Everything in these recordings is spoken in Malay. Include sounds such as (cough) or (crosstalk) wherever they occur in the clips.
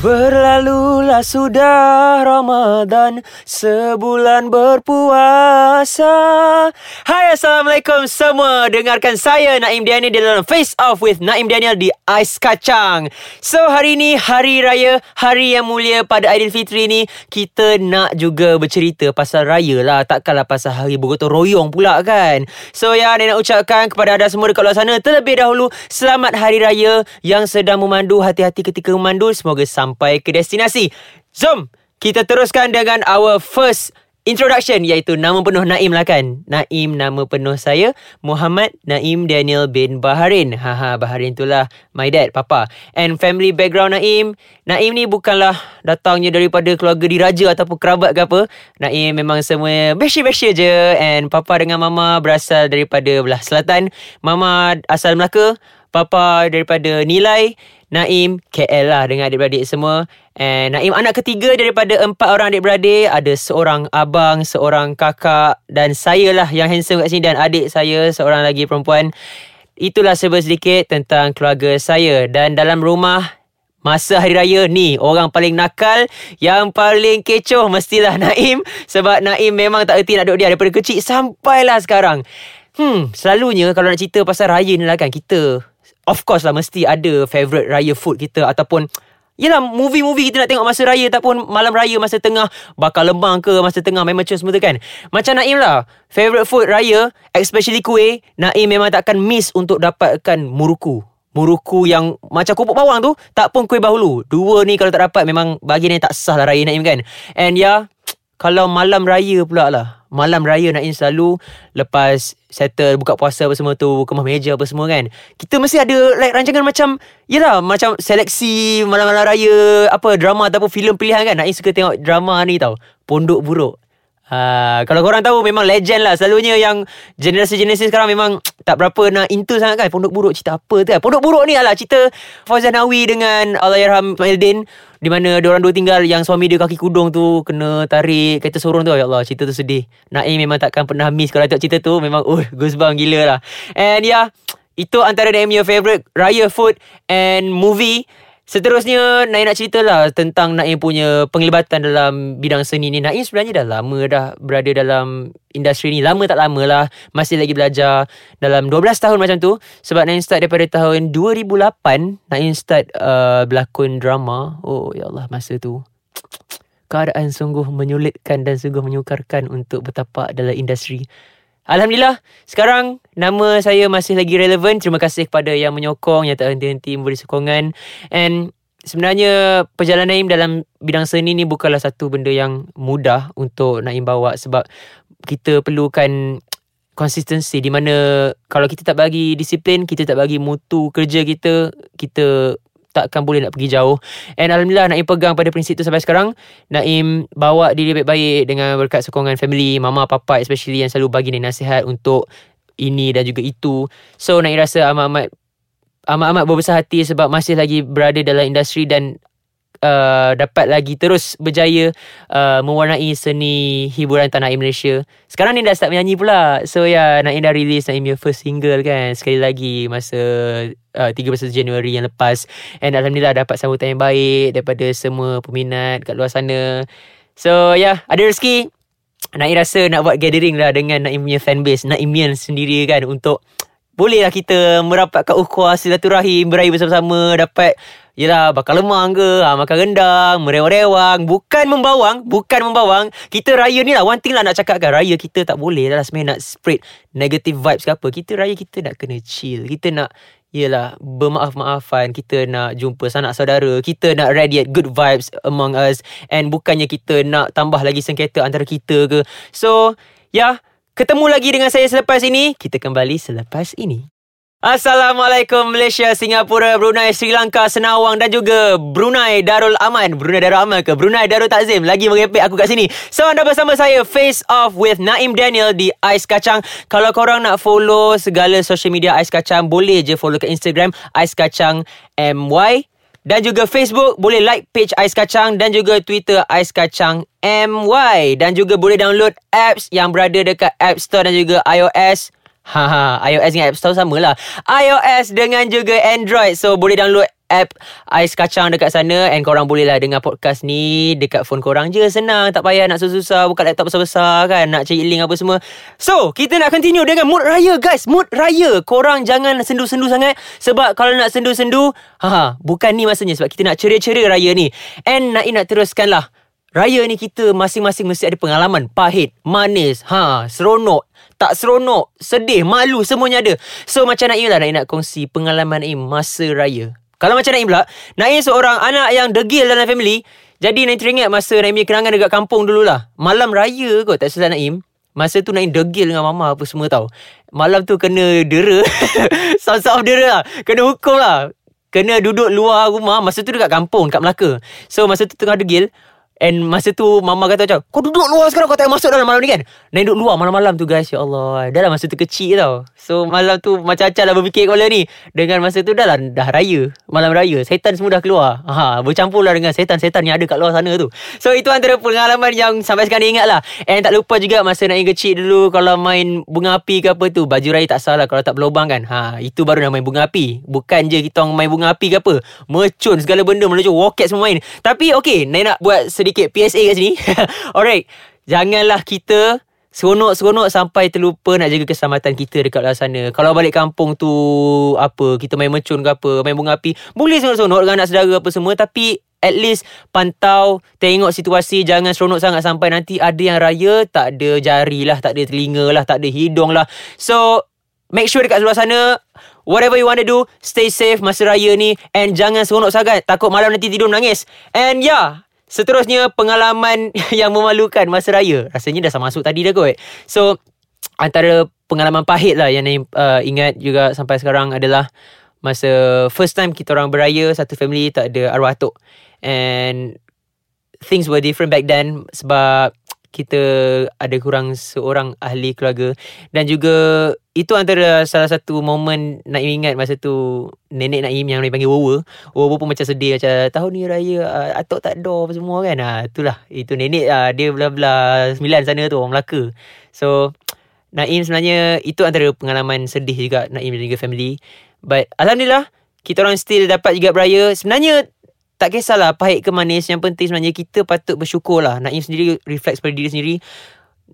Berlalulah sudah Ramadan Sebulan berpuasa. Hai Assalamualaikum. Semua Dengarkan saya Naim Daniel dalam Face Off with Naim Daniel di Ais Kacang. So hari ini Hari Raya Hari yang mulia pada Aidilfitri ni Kita nak juga bercerita pasal raya lah. Takkanlah pasal hari bergotong royong pula kan? So ya Saya nak ucapkan kepada anda semua dekat luar sana Terlebih dahulu Selamat Hari Raya Yang sedang memandu. Hati-hati ketika memandu. Semoga sampai sampai ke destinasi. Jom, kita teruskan dengan our first introduction iaitu nama penuh Naim lah kan. Naim nama penuh saya Muhammad Naim Daniel bin Baharin. Haha, Baharin itulah my dad, papa. And family background Naim, Naim ni bukanlah datangnya daripada keluarga diraja ataupun kerabat ke apa. Naim memang semua beshi-beshi je and papa dengan mama berasal daripada belah selatan. Mama asal Melaka, papa daripada Nilai Naim KL lah dengan adik-beradik semua. And Naim anak ketiga daripada empat orang adik-beradik Ada seorang abang, seorang kakak Dan saya lah yang handsome kat sini Dan adik saya seorang lagi perempuan. Itulah serba sedikit tentang keluarga saya. Dan dalam rumah Masa hari raya ni Orang paling nakal Yang paling kecoh Mestilah Naim. Sebab Naim memang tak erti nak duduk dia Daripada kecil Sampailah sekarang. Hmm Selalunya Kalau nak cerita pasal raya ni lah kan Kita Of course lah mesti ada favourite raya food kita ataupun Yelah movie-movie kita nak tengok masa raya ataupun malam raya masa tengah bakal lembang ke masa tengah main macam semua tu kan. Macam Naim lah. Favourite food raya, especially kuih, Naim memang takkan miss untuk dapatkan muruku. Muruku yang macam kupuk bawang tu, tak pun kuih bahulu. Dua ni kalau tak dapat memang bagian yang tak sah lah raya Naim kan. And ya, yeah, kalau malam raya pula lah malam raya Naim selalu lepas settle buka puasa apa semua tu kemah meja apa semua kan kita mesti ada like rancangan macam yalah macam seleksi malam-malam raya apa drama ataupun filem pilihan kan. Naim suka tengok drama ni tau. Pondok Buruk Uh, kalau korang tahu memang legend lah. Selalunya yang generasi-generasi sekarang memang (tsk) tak berapa nak into sangat kan. Pondok Buruk cerita apa tu kan? Pondok Buruk ni adalah cerita Fauzan Nawi dengan Allahyarham Ismail di mana dia orang dua tinggal yang suami dia kaki kudung tu kena tarik kereta sorong tu. Ya Allah cerita tu sedih. Naim memang takkan pernah miss. Kalau tengok cerita tu memang uh goosebumps gila lah. And yeah (tsk) itu antara Naim your favourite raya food and movie Seterusnya Naim nak cerita lah Tentang Naim punya Penglibatan dalam Bidang seni ni. Naim sebenarnya dah lama dah Berada dalam Industri ni. Lama tak lama lah. Masih lagi belajar Dalam 12 tahun macam tu. Sebab Naim start daripada tahun 2008 Naim start uh, Berlakon drama. Oh ya Allah Masa tu (tsk) Keadaan sungguh menyulitkan Dan sungguh menyukarkan Untuk bertapak dalam industri Alhamdulillah. Sekarang Nama saya masih lagi relevan. Terima kasih kepada yang menyokong Yang tak henti-henti Memberi sokongan. And Sebenarnya Perjalanan Naim dalam Bidang seni ni Bukanlah satu benda yang Mudah Untuk Naim bawa Sebab Kita perlukan Konsistensi Di mana Kalau kita tak bagi disiplin Kita tak bagi mutu kerja kita Kita takkan boleh nak pergi jauh. And Alhamdulillah Naim pegang pada prinsip tu sampai sekarang. Naim bawa diri baik-baik Dengan berkat sokongan family Mama, papa especially Yang selalu bagi Naim nasihat Untuk ini dan juga itu. So Naim rasa amat-amat Amat-amat berbesar hati Sebab masih lagi berada dalam industri Dan uh, dapat lagi terus berjaya uh, mewarnai seni hiburan tanah air Malaysia. Sekarang ni dah start menyanyi pula. So ya, yeah, Naim dah release Naim your first single kan. Sekali lagi masa uh, 13 Januari yang lepas. And Alhamdulillah dapat sambutan yang baik daripada semua peminat kat luar sana. So ya, yeah, ada rezeki. Naim rasa nak buat gathering lah dengan Naim punya fanbase. Naimian sendiri kan untuk bolehlah kita merapatkan ukhuwah silaturahim beraya bersama-sama dapat Yelah bakal lemang ke ha, Makan rendang Merewang-rewang. Bukan membawang Bukan membawang. Kita raya ni lah One thing lah nak cakap kan Raya kita tak boleh lah Sebenarnya nak spread Negative vibes ke apa. Kita raya kita nak kena chill. Kita nak Yelah Bermaaf-maafan. Kita nak jumpa sanak saudara. Kita nak radiate good vibes Among us. And bukannya kita nak Tambah lagi sengketa Antara kita ke. So Ya yeah, Ketemu lagi dengan saya selepas ini Kita kembali selepas ini Assalamualaikum Malaysia, Singapura, Brunei, Sri Lanka, Senawang dan juga Brunei Darul Aman. Brunei Darul Aman ke? Brunei Darul Takzim. Lagi merepek aku kat sini. So anda bersama saya Face Off with Naim Daniel di Ais Kacang. Kalau korang nak follow segala social media Ais Kacang, boleh je follow ke Instagram Ais Kacang MY. Dan juga Facebook boleh like page Ais Kacang dan juga Twitter Ais Kacang MY. Dan juga boleh download apps yang berada dekat App Store dan juga iOS Ha, ha, iOS dengan App Store sama lah. iOS dengan juga Android. So, boleh download app Ais Kacang dekat sana and korang boleh lah dengar podcast ni dekat phone korang je. Senang, tak payah nak susah-susah buka laptop besar-besar kan, nak cari link apa semua. So, kita nak continue dengan mood raya guys. Mood raya. Korang jangan sendu-sendu sangat sebab kalau nak sendu-sendu, ha, bukan ni masanya sebab kita nak ceria-ceria raya ni. And Naim nak teruskan lah. Raya ni kita masing-masing mesti ada pengalaman Pahit, manis, ha, seronok Tak seronok, sedih, malu Semuanya ada So macam Naim lah Naim nak kongsi pengalaman Naim masa raya Kalau macam Naim pula Naim seorang anak yang degil dalam family Jadi Naim teringat masa Naim punya kenangan dekat kampung dululah. Malam raya kot tak silap Naim Masa tu Naim degil dengan mama apa semua tau. Malam tu kena dera (laughs) Sound-sound dera lah. Kena hukum lah. Kena duduk luar rumah Masa tu dekat kampung Dekat Melaka. So masa tu tengah degil And masa tu Mama kata macam Kau duduk luar sekarang Kau tak masuk dalam malam ni kan? Naik duduk luar malam-malam tu guys Ya Allah. Dah lah masa tu kecil tau. So malam tu Macam-macam lah berfikir kepala ni. Dengan masa tu dah lah Dah raya. Malam raya Setan semua dah keluar. Ha, Bercampur lah dengan setan-setan Yang ada kat luar sana tu. So itu antara pengalaman Yang sampai sekarang ingat lah And tak lupa juga Masa naik kecil dulu Kalau main bunga api ke apa tu Baju raya tak salah Kalau tak berlubang kan? Ha, Itu baru nak main bunga api. Bukan je kita main bunga api ke apa. Mercun segala benda Menuju roket semua main. Tapi okay Naik nak buat sedikit sedikit PSA kat sini. (laughs) Alright. Janganlah kita seronok-seronok sampai terlupa nak jaga keselamatan kita dekat luar sana. Kalau balik kampung tu apa, kita main mercun ke apa, main bunga api, boleh seronok-seronok dengan anak saudara apa semua tapi at least pantau tengok situasi jangan seronok sangat sampai nanti ada yang raya tak ada jari lah, tak ada telinga lah, tak ada hidung lah. So make sure dekat luar sana Whatever you want to do Stay safe masa raya ni And jangan seronok sangat Takut malam nanti tidur menangis And yeah Seterusnya pengalaman (laughs) yang memalukan masa raya. Rasanya dah sama masuk tadi dah kot. So antara pengalaman pahit lah yang uh, ingat juga sampai sekarang adalah masa first time kita orang beraya satu family tak ada arwah atuk. And things were different back then sebab kita ada kurang seorang ahli keluarga. Dan juga itu antara salah satu momen nak ingat masa tu nenek Naim yang dipanggil Wowo Wowo pun macam sedih macam tahun ni raya uh, atuk tak ada apa semua kan? Ha, itulah. Itu nenek uh, dia belah-belah sembilan sana tu orang Melaka. So Naim sebenarnya itu antara pengalaman sedih juga Naim dan juga family. But Alhamdulillah kita orang still dapat juga beraya. Sebenarnya tak kisahlah pahit ke manis Yang penting sebenarnya kita patut bersyukur lah Naim sendiri reflect pada diri sendiri.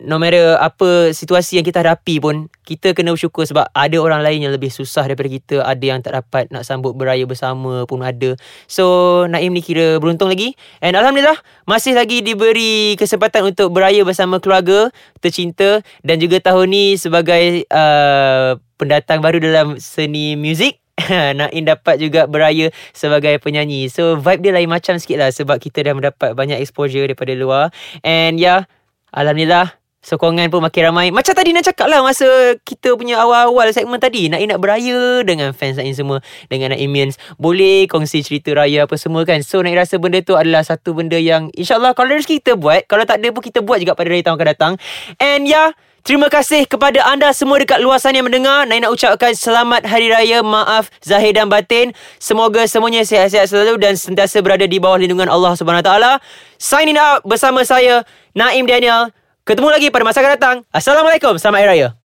No matter apa situasi yang kita hadapi pun Kita kena bersyukur sebab ada orang lain yang lebih susah daripada kita Ada yang tak dapat nak sambut beraya bersama pun ada. So Naim ni kira beruntung lagi. And Alhamdulillah masih lagi diberi kesempatan untuk beraya bersama keluarga tercinta Dan juga tahun ni sebagai uh, pendatang baru dalam seni muzik (laughs) Naim dapat juga beraya sebagai penyanyi. So vibe dia lain macam sikit lah sebab kita dah mendapat banyak exposure daripada luar. And yeah, Alhamdulillah sokongan pun makin ramai. Macam tadi nak cakap lah masa kita punya awal-awal segmen tadi. Naim nak beraya dengan fans Naim semua. Dengan Naimians. Boleh kongsi cerita raya apa semua kan. So Naim rasa benda tu adalah satu benda yang insyaAllah kalau rezeki kita buat. Kalau tak ada pun kita buat juga pada raya tahun akan datang. And yeah. Terima kasih kepada anda semua dekat luar sana yang mendengar. Naik nak ucapkan selamat Hari Raya. Maaf Zahir dan Batin. Semoga semuanya sihat-sihat selalu dan sentiasa berada di bawah lindungan Allah Subhanahu Taala. Signing out bersama saya Naim Daniel. Ketemu lagi pada masa akan datang. Assalamualaikum. Selamat Hari Raya.